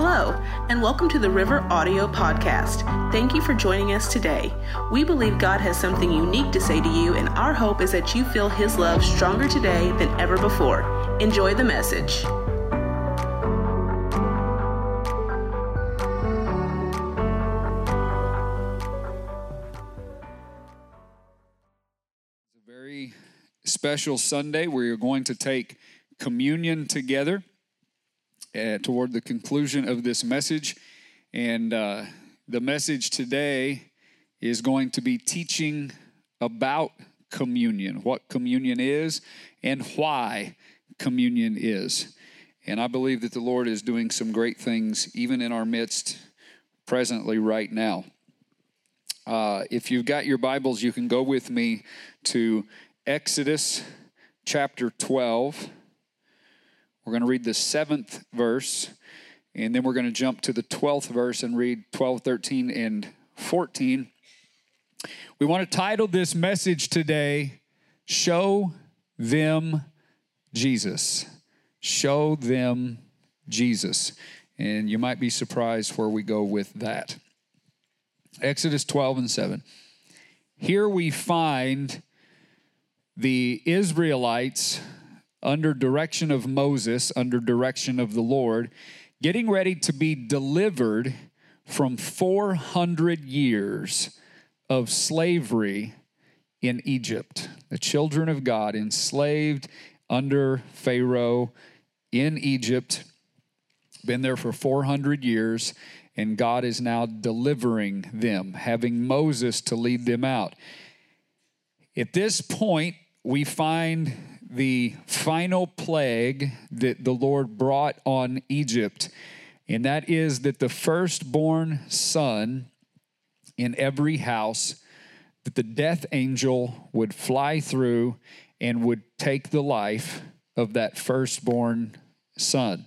Hello, and welcome to the River Audio Podcast. Thank you for joining us today. We believe God has something unique to say to you, and our hope is that you feel His love stronger today than ever before. Enjoy the message. It's a very special Sunday where you're going to take communion together uh, toward the conclusion of this message. And uh, the message today is going to be teaching about communion, what communion is, and why communion is. And I believe that the Lord is doing some great things even in our midst presently right now. Uh, if you've got your Bibles, you can go with me to Exodus chapter 12. We're going to read the seventh verse, and then we're going to jump to the 12th verse and read 12, 13, and 14. We want to title this message today, Show Them Jesus. Show Them Jesus. And you might be surprised where we go with that. Exodus 12 and 7. Here we find the Israelites under direction of Moses, under direction of the Lord, getting ready to be delivered from 400 years of slavery in Egypt. The children of God enslaved under Pharaoh in Egypt, been there for 400 years, and God is now delivering them, having Moses to lead them out. At this point, we find the final plague that the Lord brought on Egypt, and that is that the firstborn son in every house, that the death angel would fly through and would take the life of that firstborn son.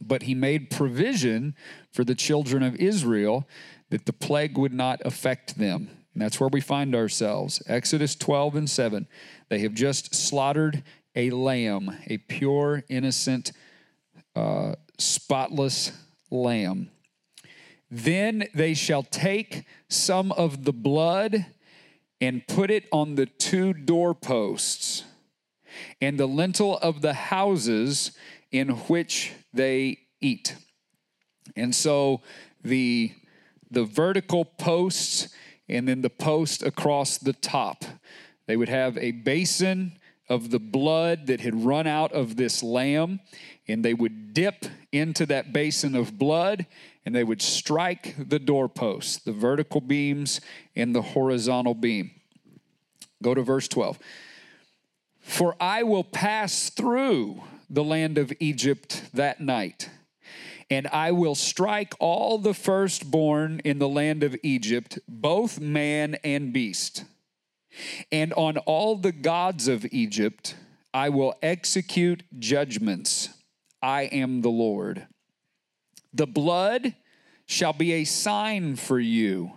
But he made provision for the children of Israel that the plague would not affect them. And that's where we find ourselves. Exodus 12 and 7. They have just slaughtered a lamb, a pure, innocent, uh, spotless lamb. Then they shall take some of the blood and put it on the two doorposts and the lintel of the houses in which they eat. And so the the vertical posts and then the post across the top. They would have a basin of the blood that had run out of this lamb, and they would dip into that basin of blood and they would strike the doorposts, the vertical beams and the horizontal beam. Go to verse 12. For I will pass through the land of Egypt that night and I will strike all the firstborn in the land of Egypt, both man and beast. And on all the gods of Egypt I will execute judgments. I am the Lord. The blood shall be a sign for you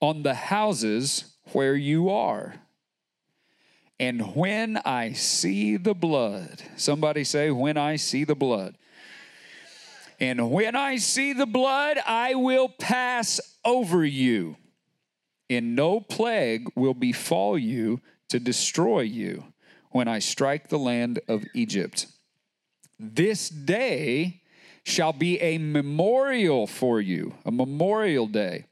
on the houses where you are. And when I see the blood, somebody say, when I see the blood, and when I see the blood, I will pass over you, and no plague will befall you to destroy you when I strike the land of Egypt. This day shall be a memorial for you, a memorial day,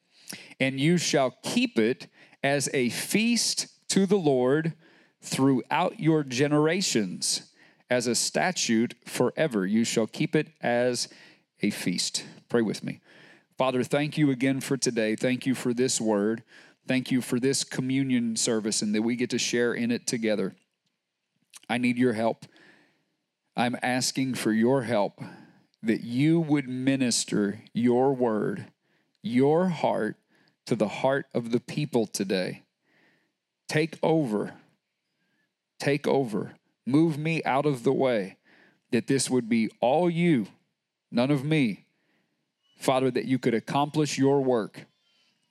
and you shall keep it as a feast to the Lord throughout your generations, as a statute forever. You shall keep it as a feast. Pray with me. Father, thank you again for today. Thank you for this word. Thank you for this communion service and that we get to share in it together. I need your help. I'm asking for your help that you would minister your word, your heart to the heart of the people today. Take over. Take over. Move me out of the way that this would be all you none of me. Father, that you could accomplish your work.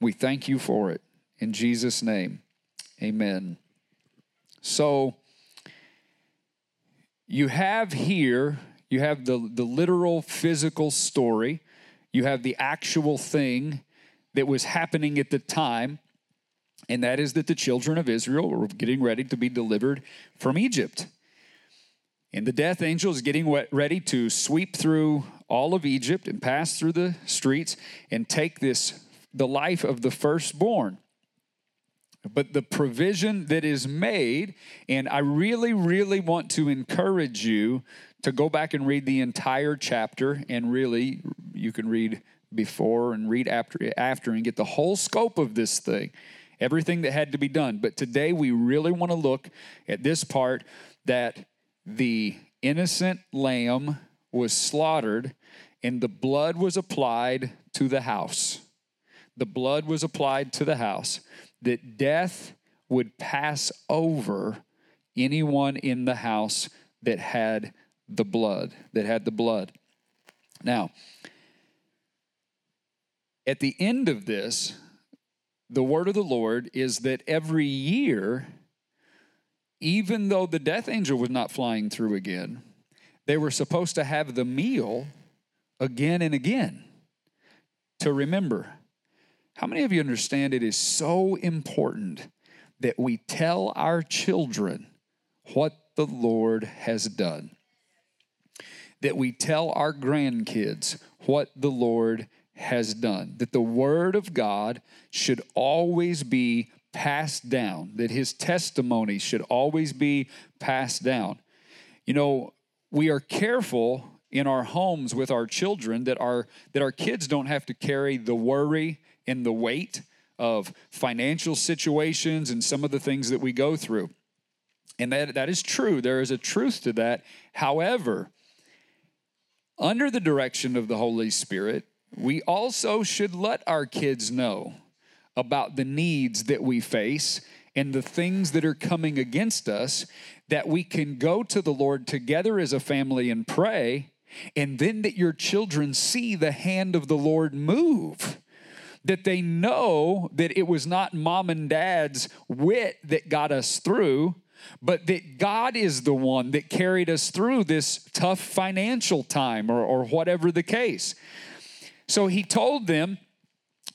We thank you for it. In Jesus' name, amen. So, you have here, You have the, the literal physical story, you have the actual thing that was happening at the time, and that is that the children of Israel were getting ready to be delivered from Egypt. And the death angel is getting ready to sweep through all of Egypt and pass through the streets and take this the life of the firstborn. But the provision that is made, and I really, really want to encourage you to go back and read the entire chapter, and really, you can read before and read after, after and get the whole scope of this thing, everything that had to be done. But today, we really want to look at this part that the innocent lamb was slaughtered and the blood was applied to the house. The blood was applied to the house, that death would pass over anyone in the house that had the blood, that had the blood. Now, at the end of this, the word of the Lord is that every year, even though the death angel was not flying through again, they were supposed to have the meal again and again to remember. How many of you understand it is so important that we tell our children what the Lord has done? That we tell our grandkids what the Lord has done. That the Word of God should always be passed down, that His testimony should always be passed down. You know, we are careful in our homes with our children that our that our kids don't have to carry the worry and the weight of financial situations and some of the things that we go through. And that, that is true. There is a truth to that. However, under the direction of the Holy Spirit, we also should let our kids know about the needs that we face and the things that are coming against us that we can go to the Lord together as a family and pray, and then that your children see the hand of the Lord move. That they know that it was not mom and dad's wit that got us through, but that God is the one that carried us through this tough financial time or, or whatever the case. So he told them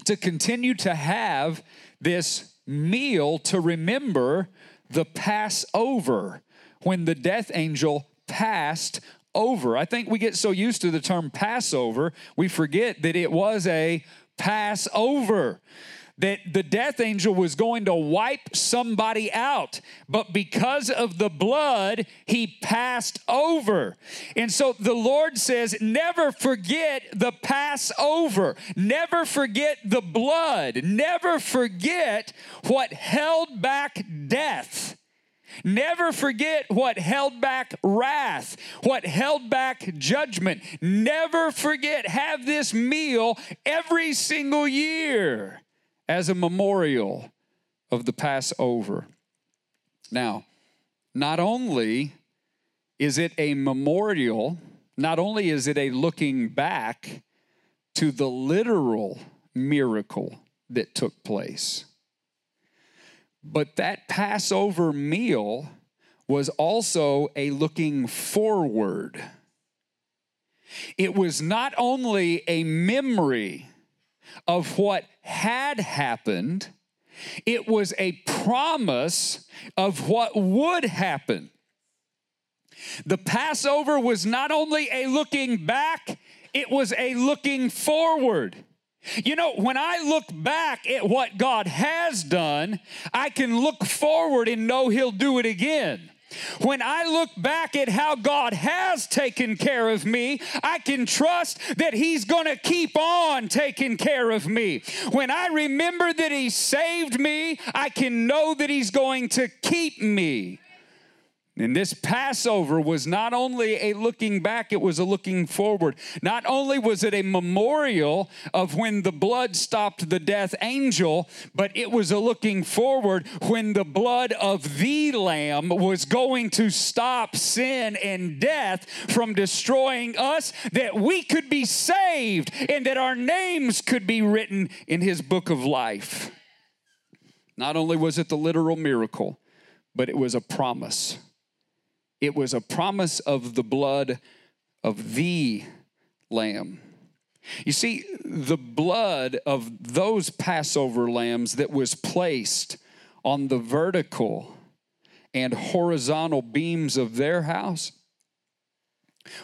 to continue to have this meal to remember the Passover when the death angel passed over. I think we get so used to the term Passover, we forget that it was a Passover that the death angel was going to wipe somebody out, but because of the blood, he passed over. And so the Lord says, never forget the Passover, never forget the blood, never forget what held back death. Never forget what held back wrath, what held back judgment. Never forget, have this meal every single year as a memorial of the Passover. Now, not only is it a memorial, not only is it a looking back to the literal miracle that took place, but that Passover meal was also a looking forward. It was not only a memory of what had happened, it was a promise of what would happen. The Passover was not only a looking back, it was a looking forward. You know, when I look back at what God has done, I can look forward and know He'll do it again. When I look back at how God has taken care of me, I can trust that He's going to keep on taking care of me. When I remember that He saved me, I can know that He's going to keep me. And this Passover was not only a looking back, it was a looking forward. Not only was it a memorial of when the blood stopped the death angel, but it was a looking forward when the blood of the Lamb was going to stop sin and death from destroying us, that we could be saved and that our names could be written in His book of life. Not only was it the literal miracle, but it was a promise it was a promise of the blood of the lamb. You see, the blood of those Passover lambs that was placed on the vertical and horizontal beams of their house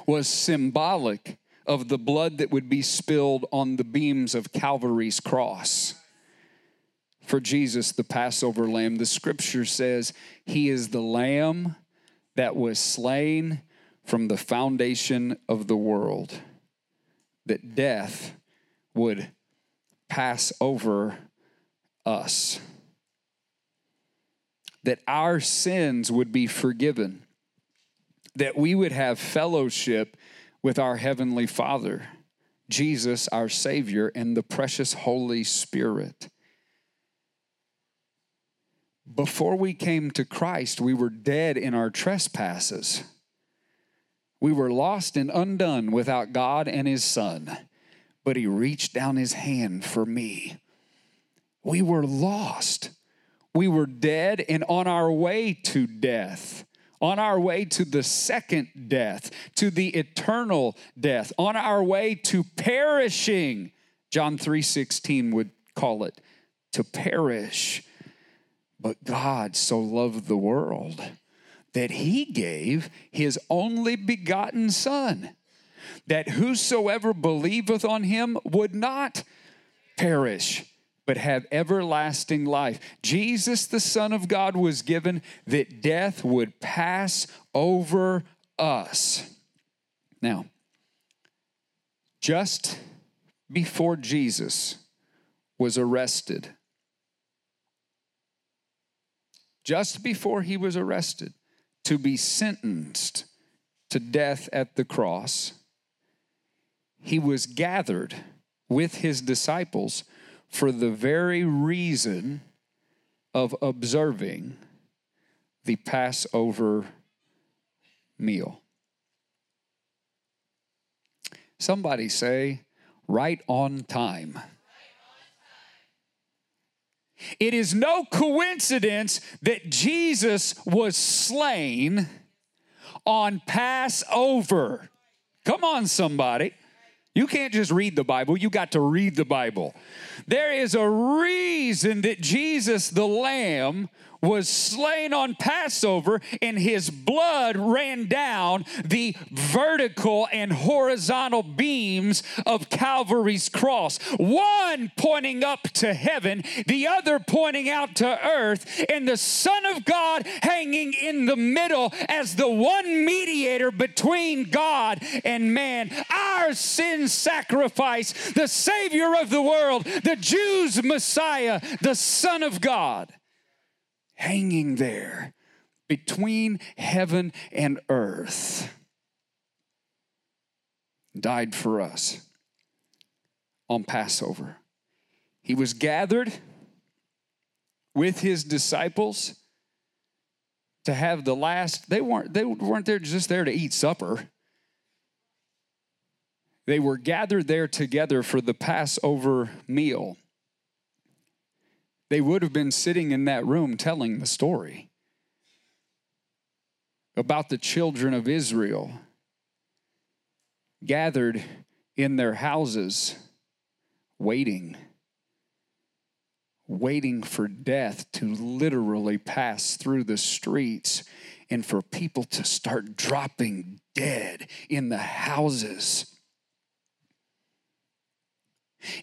was symbolic of the blood that would be spilled on the beams of Calvary's cross. For Jesus, the Passover lamb, the scripture says he is the lamb that was slain from the foundation of the world, that death would pass over us, that our sins would be forgiven, that we would have fellowship with our Heavenly Father, Jesus, our Savior, and the precious Holy Spirit. Before we came to Christ, we were dead in our trespasses. We were lost and undone without God and His Son, but He reached down His hand for me. We were lost. We were dead and on our way to death on our way to the second death, to the eternal death, on our way to perishing. John 3:16 would call it to perish. But God so loved the world that he gave his only begotten son that whosoever believeth on him would not perish but have everlasting life. Jesus, the Son of God, was given that death would pass over us. Now, just before Jesus was arrested, just before he was arrested to be sentenced to death at the cross, he was gathered with his disciples for the very reason of observing the Passover meal. Somebody say, right on time. It is no coincidence that Jesus was slain on Passover. Come on, somebody. You can't just read the Bible, you got to read the Bible. There is a reason that Jesus, the Lamb, was slain on Passover, and his blood ran down the vertical and horizontal beams of Calvary's cross. One pointing up to heaven, the other pointing out to earth, and the Son of God hanging in the middle as the one mediator between God and man. Our sin sacrifice, the Savior of the world, the Jews' Messiah, the Son of God hanging there between heaven and earth, died for us on Passover. He was gathered with his disciples to have the last they weren't they weren't there just there to eat supper they were gathered there together for the passover meal they would have been sitting in that room telling the story about the children of Israel gathered in their houses, waiting, waiting for death to literally pass through the streets and for people to start dropping dead in the houses.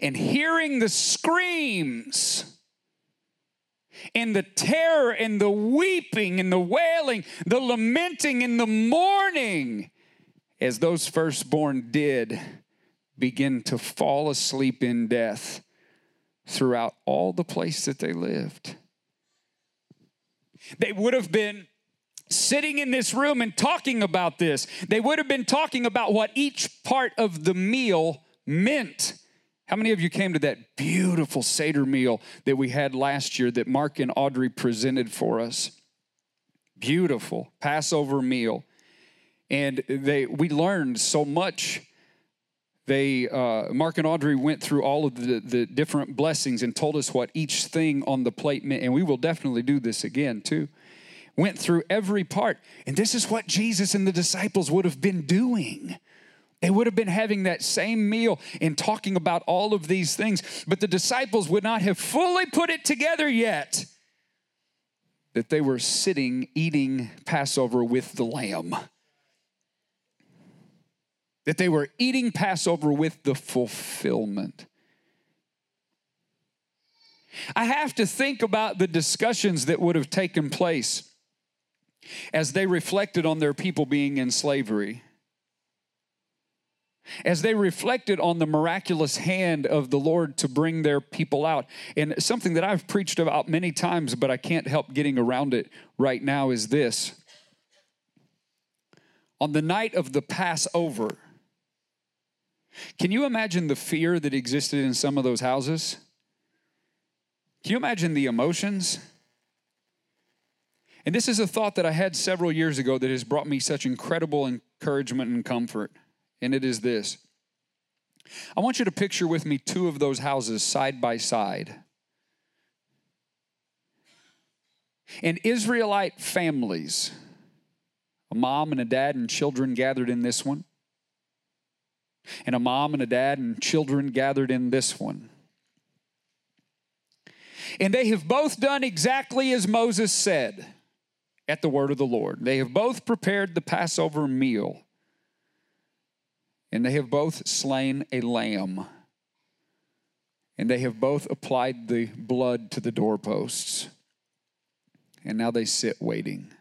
And hearing the screams and the terror and the weeping and the wailing, the lamenting and the mourning, as those firstborn did begin to fall asleep in death throughout all the place that they lived. They would have been sitting in this room and talking about this. They would have been talking about what each part of the meal meant how many of you came to that beautiful Seder meal that we had last year that Mark and Audrey presented for us? Beautiful Passover meal. And they we learned so much. They uh, Mark and Audrey went through all of the, the different blessings and told us what each thing on the plate meant. And we will definitely do this again too. Went through every part. And this is what Jesus and the disciples would have been doing They would have been having that same meal and talking about all of these things, but the disciples would not have fully put it together yet that they were sitting eating Passover with the Lamb. That they were eating Passover with the fulfillment. I have to think about the discussions that would have taken place as they reflected on their people being in slavery as they reflected on the miraculous hand of the Lord to bring their people out. And something that I've preached about many times, but I can't help getting around it right now is this. On the night of the Passover, can you imagine the fear that existed in some of those houses? Can you imagine the emotions? And this is a thought that I had several years ago that has brought me such incredible encouragement and comfort and it is this I want you to picture with me two of those houses side by side. And Israelite families, a mom and a dad and children gathered in this one, and a mom and a dad and children gathered in this one. And they have both done exactly as Moses said at the word of the Lord. They have both prepared the Passover meal and they have both slain a lamb, and they have both applied the blood to the doorposts, and now they sit waiting.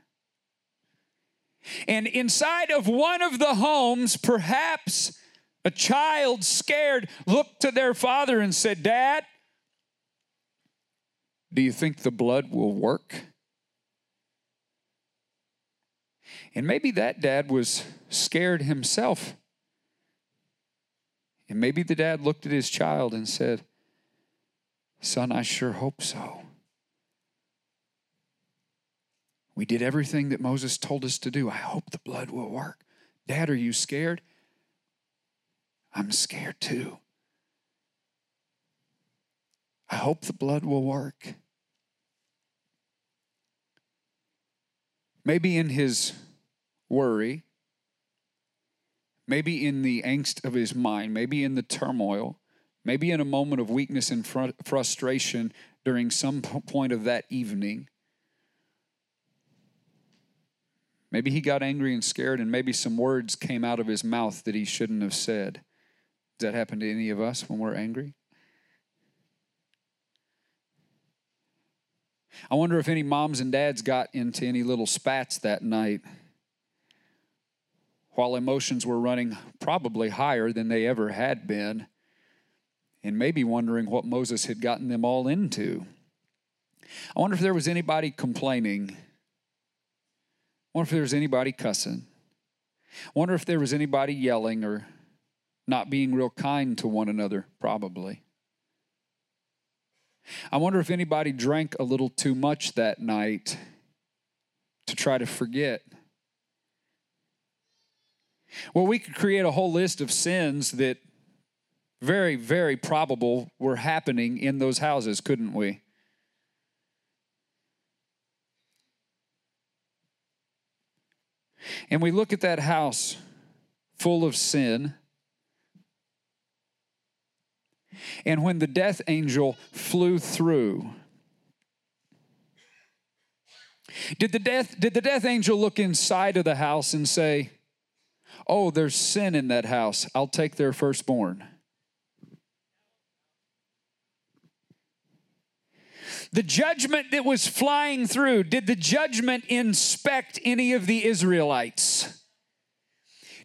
And inside of one of the homes, perhaps a child scared looked to their father and said, Dad, do you think the blood will work? And maybe that dad was scared himself and maybe the dad looked at his child and said, Son, I sure hope so. We did everything that Moses told us to do. I hope the blood will work. Dad, are you scared? I'm scared too. I hope the blood will work. Maybe in his worry, maybe in the angst of his mind, maybe in the turmoil, maybe in a moment of weakness and fr- frustration during some point of that evening. Maybe he got angry and scared, and maybe some words came out of his mouth that he shouldn't have said. Does that happen to any of us when we're angry? I wonder if any moms and dads got into any little spats that night while emotions were running probably higher than they ever had been, and maybe wondering what Moses had gotten them all into. I wonder if there was anybody complaining. I wonder if there was anybody cussing. I wonder if there was anybody yelling or not being real kind to one another, probably. I wonder if anybody drank a little too much that night to try to forget well, we could create a whole list of sins that very, very probable were happening in those houses, couldn't we? And we look at that house full of sin. And when the death angel flew through, did the death, did the death angel look inside of the house and say, Oh, there's sin in that house. I'll take their firstborn. The judgment that was flying through, did the judgment inspect any of the Israelites?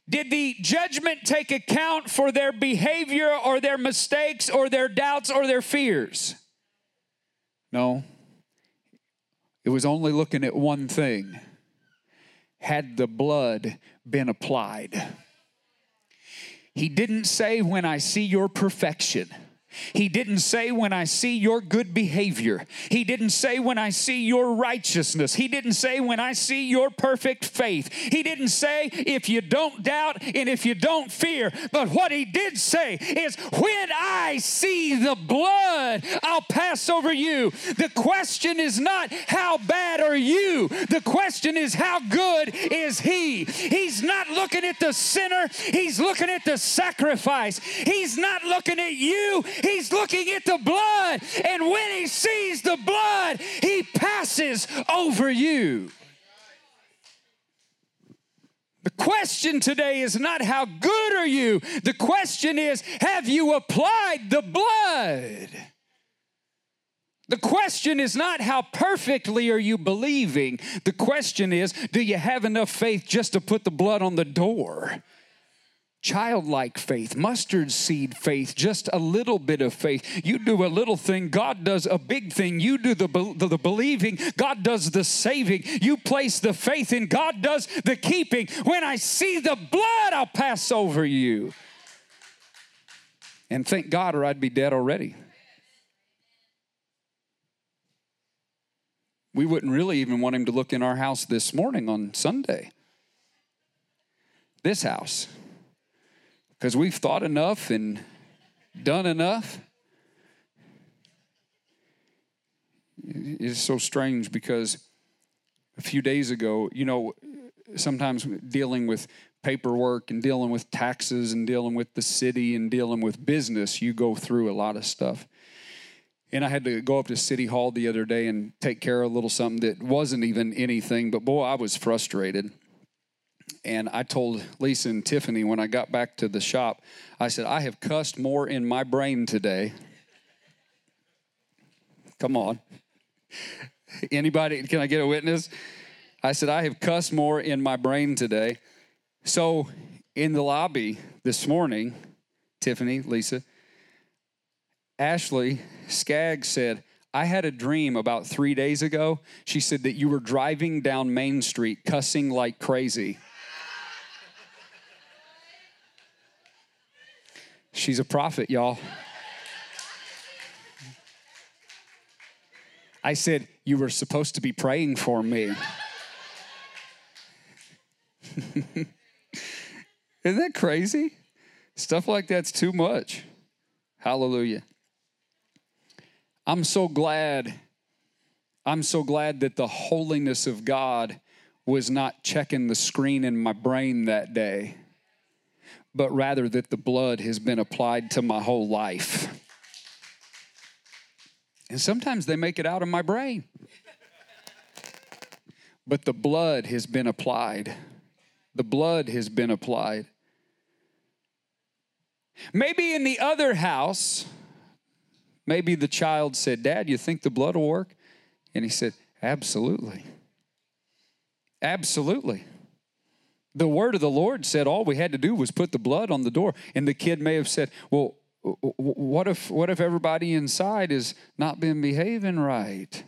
Did the judgment take account for their behavior or their mistakes or their doubts or their fears? No. It was only looking at one thing had the blood been applied. He didn't say, When I see your perfection. He didn't say, When I see your good behavior. He didn't say, When I see your righteousness. He didn't say, When I see your perfect faith. He didn't say, If you don't doubt and if you don't fear. But what he did say is, When I see the blood, I'll pass over you. The question is not, How bad are you? The question is, How good is he? He's not looking at the sinner, he's looking at the sacrifice. He's not looking at you, he's looking at the blood. And when he sees the blood, he passes over you. The question today is not how good are you? The question is have you applied the blood? The question is not how perfectly are you believing. The question is do you have enough faith just to put the blood on the door? Childlike faith, mustard seed faith, just a little bit of faith. You do a little thing, God does a big thing. You do the, the, the believing, God does the saving. You place the faith in, God does the keeping. When I see the blood, I'll pass over you. And thank God, or I'd be dead already. We wouldn't really even want him to look in our house this morning on Sunday. This house because we've thought enough and done enough. It's so strange because a few days ago, you know, sometimes dealing with paperwork and dealing with taxes and dealing with the city and dealing with business, you go through a lot of stuff. And I had to go up to City Hall the other day and take care of a little something that wasn't even anything, but boy, I was frustrated. And I told Lisa and Tiffany when I got back to the shop, I said, I have cussed more in my brain today. Come on. Anybody, can I get a witness? I said, I have cussed more in my brain today. So in the lobby this morning, Tiffany, Lisa, Ashley Skaggs said, I had a dream about three days ago. She said that you were driving down Main Street cussing like crazy. She's a prophet, y'all. I said, You were supposed to be praying for me. Isn't that crazy? Stuff like that's too much. Hallelujah. I'm so glad. I'm so glad that the holiness of God was not checking the screen in my brain that day but rather that the blood has been applied to my whole life. And sometimes they make it out of my brain. But the blood has been applied. The blood has been applied. Maybe in the other house, maybe the child said, Dad, you think the blood will work? And he said, Absolutely. Absolutely. The word of the Lord said all we had to do was put the blood on the door. And the kid may have said, Well, what if what if everybody inside has not been behaving right?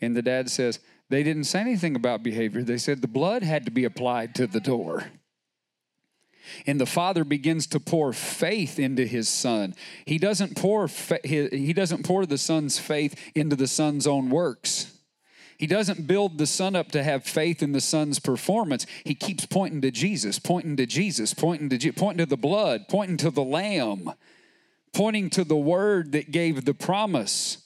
And the dad says, They didn't say anything about behavior. They said the blood had to be applied to the door. And the father begins to pour faith into his son. He doesn't pour he doesn't pour the son's faith into the son's own works. He doesn't build the son up to have faith in the son's performance. He keeps pointing to Jesus, pointing to Jesus, pointing to pointing to the blood, pointing to the lamb, pointing to the word that gave the promise.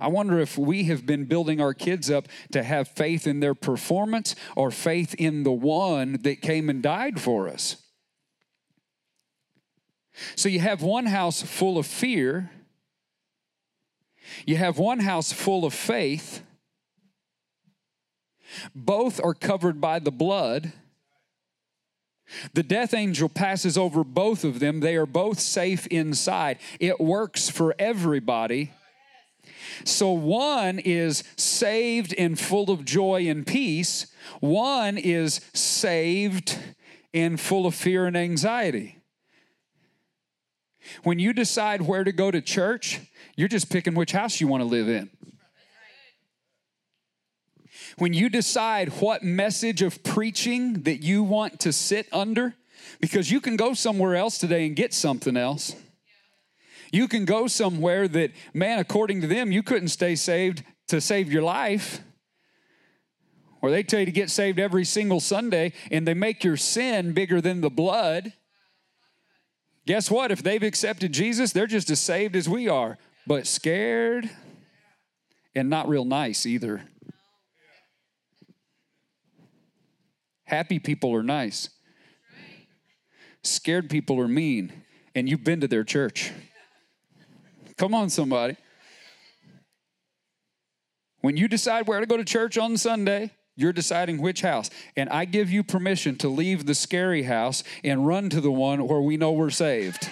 I wonder if we have been building our kids up to have faith in their performance or faith in the one that came and died for us. So you have one house full of fear, you have one house full of faith, both are covered by the blood. The death angel passes over both of them. They are both safe inside. It works for everybody. So one is saved and full of joy and peace, one is saved and full of fear and anxiety. When you decide where to go to church, you're just picking which house you want to live in when you decide what message of preaching that you want to sit under, because you can go somewhere else today and get something else. You can go somewhere that, man, according to them, you couldn't stay saved to save your life. Or they tell you to get saved every single Sunday and they make your sin bigger than the blood. Guess what? If they've accepted Jesus, they're just as saved as we are, but scared and not real nice either. Happy people are nice. scared people are mean, and you've been to their church. Come on, somebody. When you decide where to go to church on Sunday, you're deciding which house. And I give you permission to leave the scary house and run to the one where we know we're saved.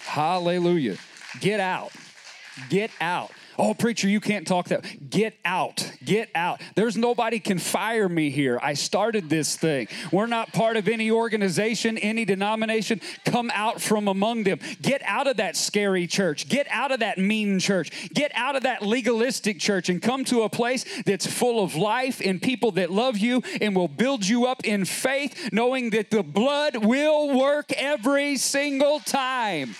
Hallelujah. Get out. Get out. Oh, preacher, you can't talk that. Get out. Get out. There's nobody can fire me here. I started this thing. We're not part of any organization, any denomination. Come out from among them. Get out of that scary church. Get out of that mean church. Get out of that legalistic church and come to a place that's full of life and people that love you and will build you up in faith, knowing that the blood will work every single time.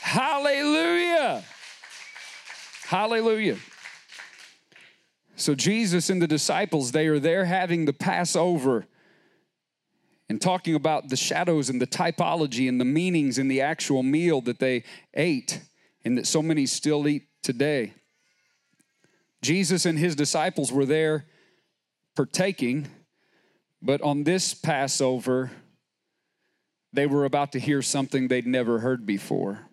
Hallelujah. Hallelujah. So, Jesus and the disciples, they are there having the Passover and talking about the shadows and the typology and the meanings in the actual meal that they ate and that so many still eat today. Jesus and his disciples were there partaking, but on this Passover, they were about to hear something they'd never heard before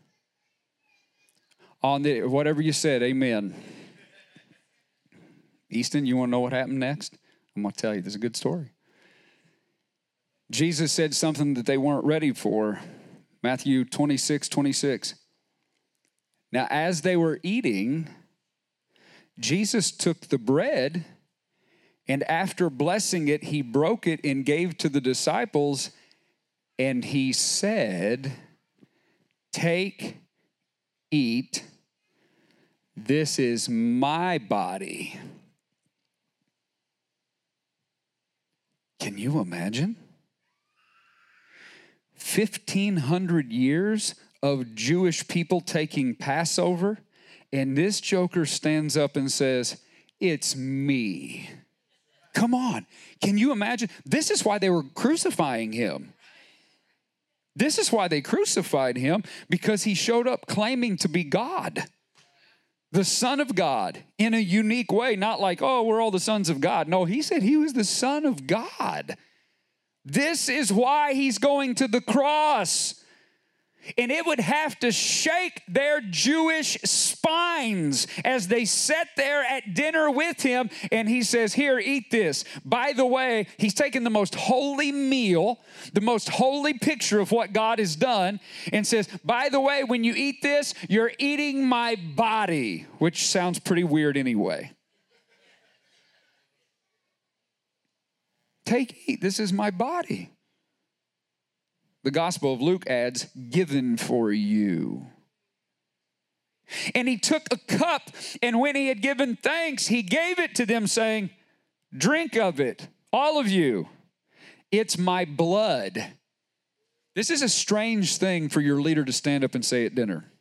on the whatever you said, amen. Easton, you want to know what happened next? I'm going to tell you. This is a good story. Jesus said something that they weren't ready for. Matthew 26, 26. Now, as they were eating, Jesus took the bread and after blessing it, he broke it and gave to the disciples. And he said, Take, eat, this is my body. Can you imagine? 1500 years of Jewish people taking Passover, and this joker stands up and says, It's me. Come on. Can you imagine? This is why they were crucifying him. This is why they crucified him because he showed up claiming to be God the Son of God in a unique way, not like, oh, we're all the sons of God. No, he said he was the Son of God. This is why he's going to the cross and it would have to shake their Jewish spines as they sat there at dinner with him. And he says, Here, eat this. By the way, he's taken the most holy meal, the most holy picture of what God has done, and says, By the way, when you eat this, you're eating my body, which sounds pretty weird anyway. Take, eat. This is my body the Gospel of Luke adds, given for you. And he took a cup, and when he had given thanks, he gave it to them, saying, Drink of it, all of you. It's my blood. This is a strange thing for your leader to stand up and say at dinner.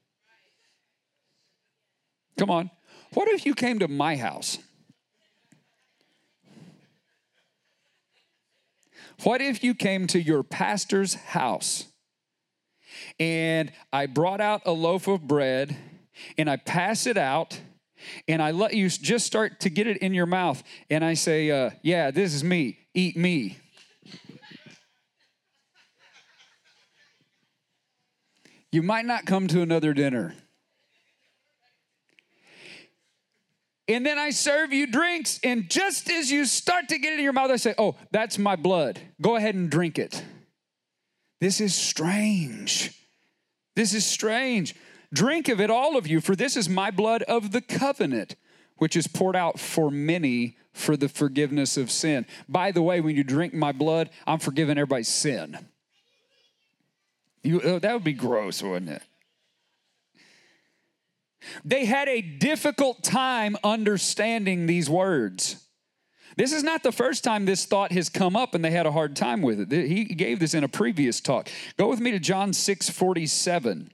Come on. What if you came to my house What if you came to your pastor's house and I brought out a loaf of bread and I pass it out and I let you just start to get it in your mouth and I say, uh, Yeah, this is me, eat me. You might not come to another dinner. And then I serve you drinks. And just as you start to get it in your mouth, I say, Oh, that's my blood. Go ahead and drink it. This is strange. This is strange. Drink of it, all of you, for this is my blood of the covenant, which is poured out for many for the forgiveness of sin. By the way, when you drink my blood, I'm forgiving everybody's sin. You, oh, that would be gross, wouldn't it? They had a difficult time understanding these words. This is not the first time this thought has come up and they had a hard time with it. He gave this in a previous talk. Go with me to John 6 47.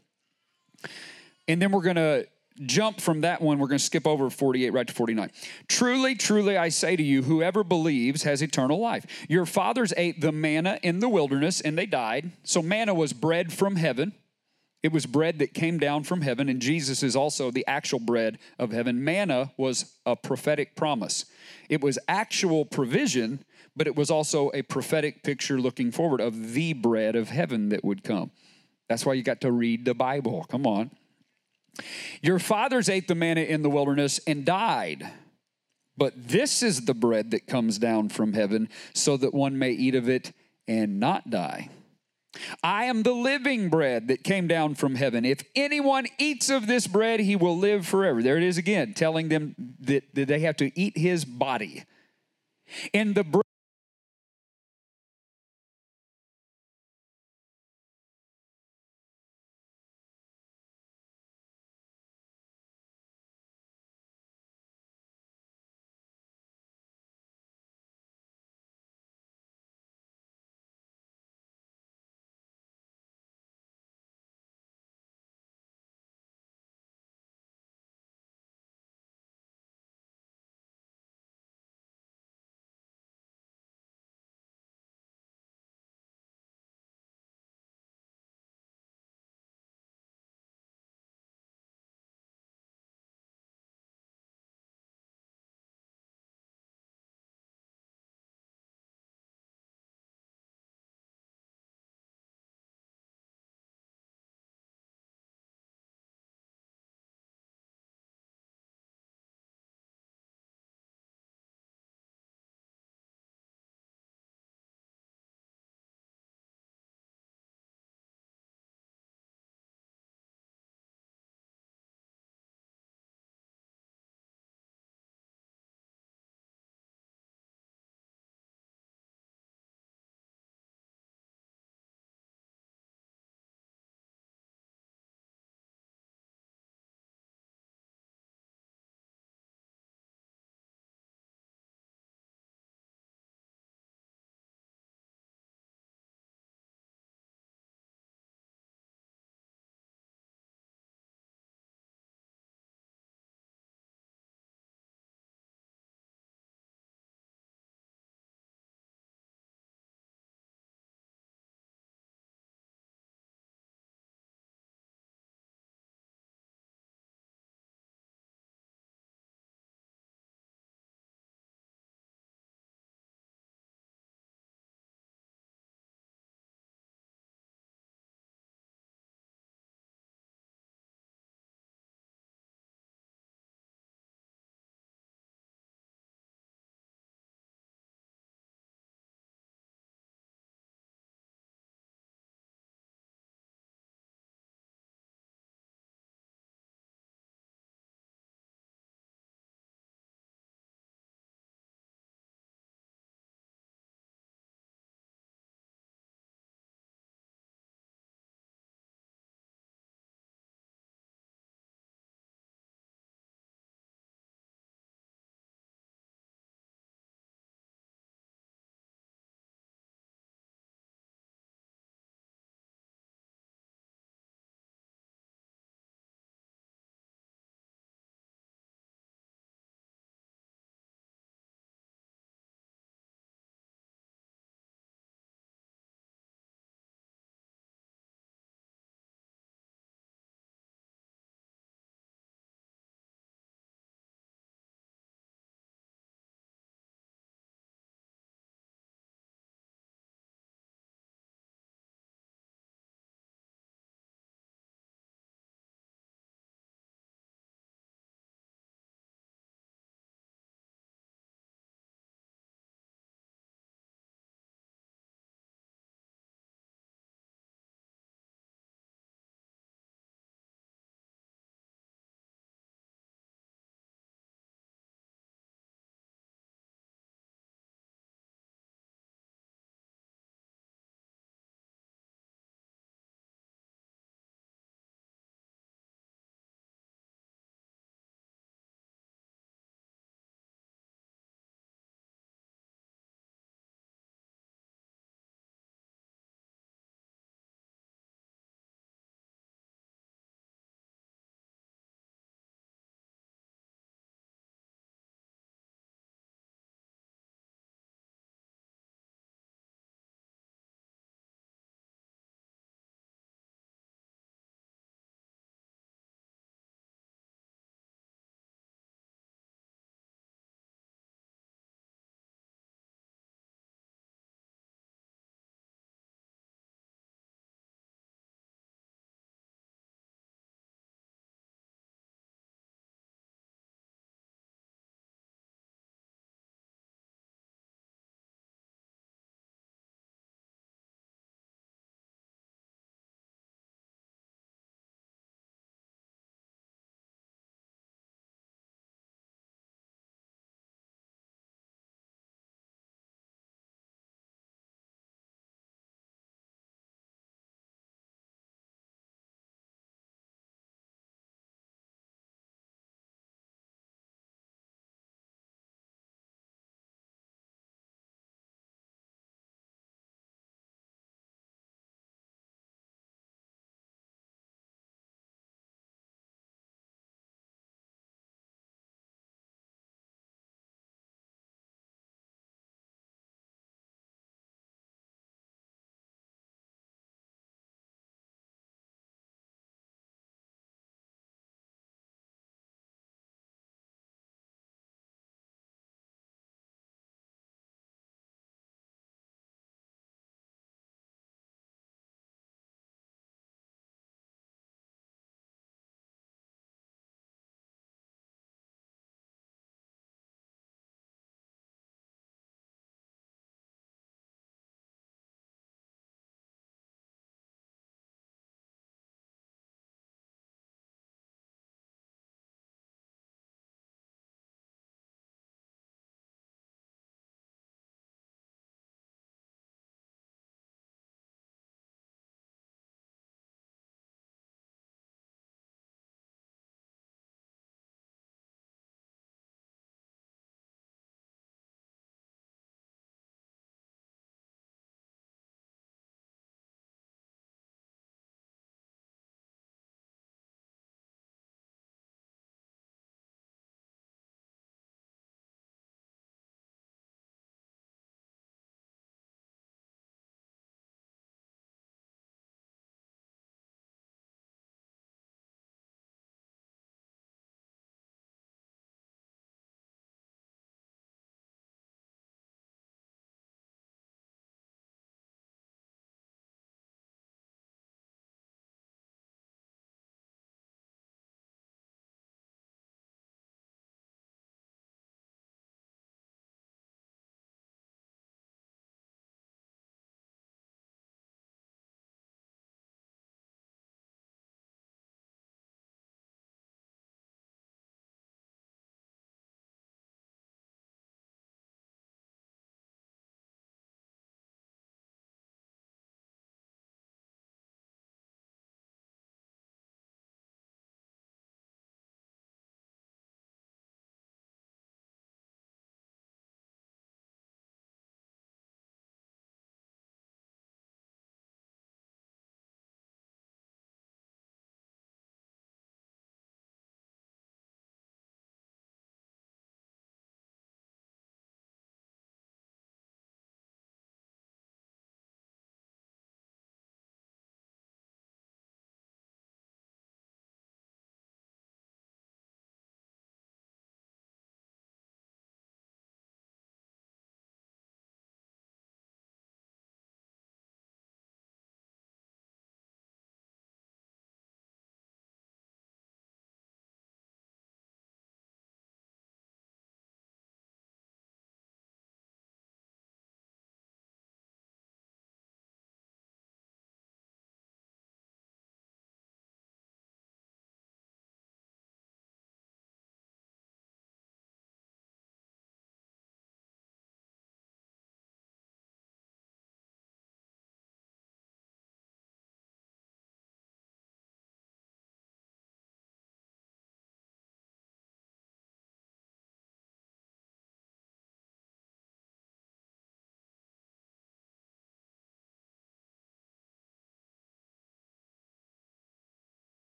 And then we're going to jump from that one. We're going to skip over 48 right to 49. Truly, truly, I say to you, whoever believes has eternal life. Your fathers ate the manna in the wilderness and they died. So, manna was bread from heaven. It was bread that came down from heaven, and Jesus is also the actual bread of heaven. Manna was a prophetic promise, it was actual provision but it was also a prophetic picture looking forward of the bread of heaven that would come. That's why you got to read the Bible. Come on. Your fathers ate the manna in the wilderness and died. But this is the bread that comes down from heaven, so that one may eat of it and not die. I am the living bread that came down from heaven. If anyone eats of this bread, he will live forever. There it is again, telling them that, that they have to eat his body. And the bread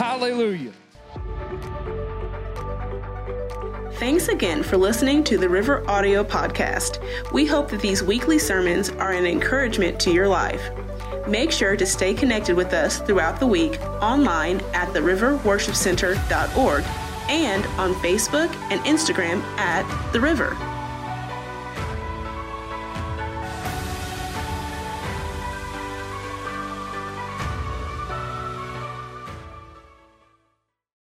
Hallelujah. Thanks again for listening to the River Audio Podcast. We hope that these weekly sermons are an encouragement to your life. Make sure to stay connected with us throughout the week online at theriverworshipcenter.org and on Facebook and Instagram at The River.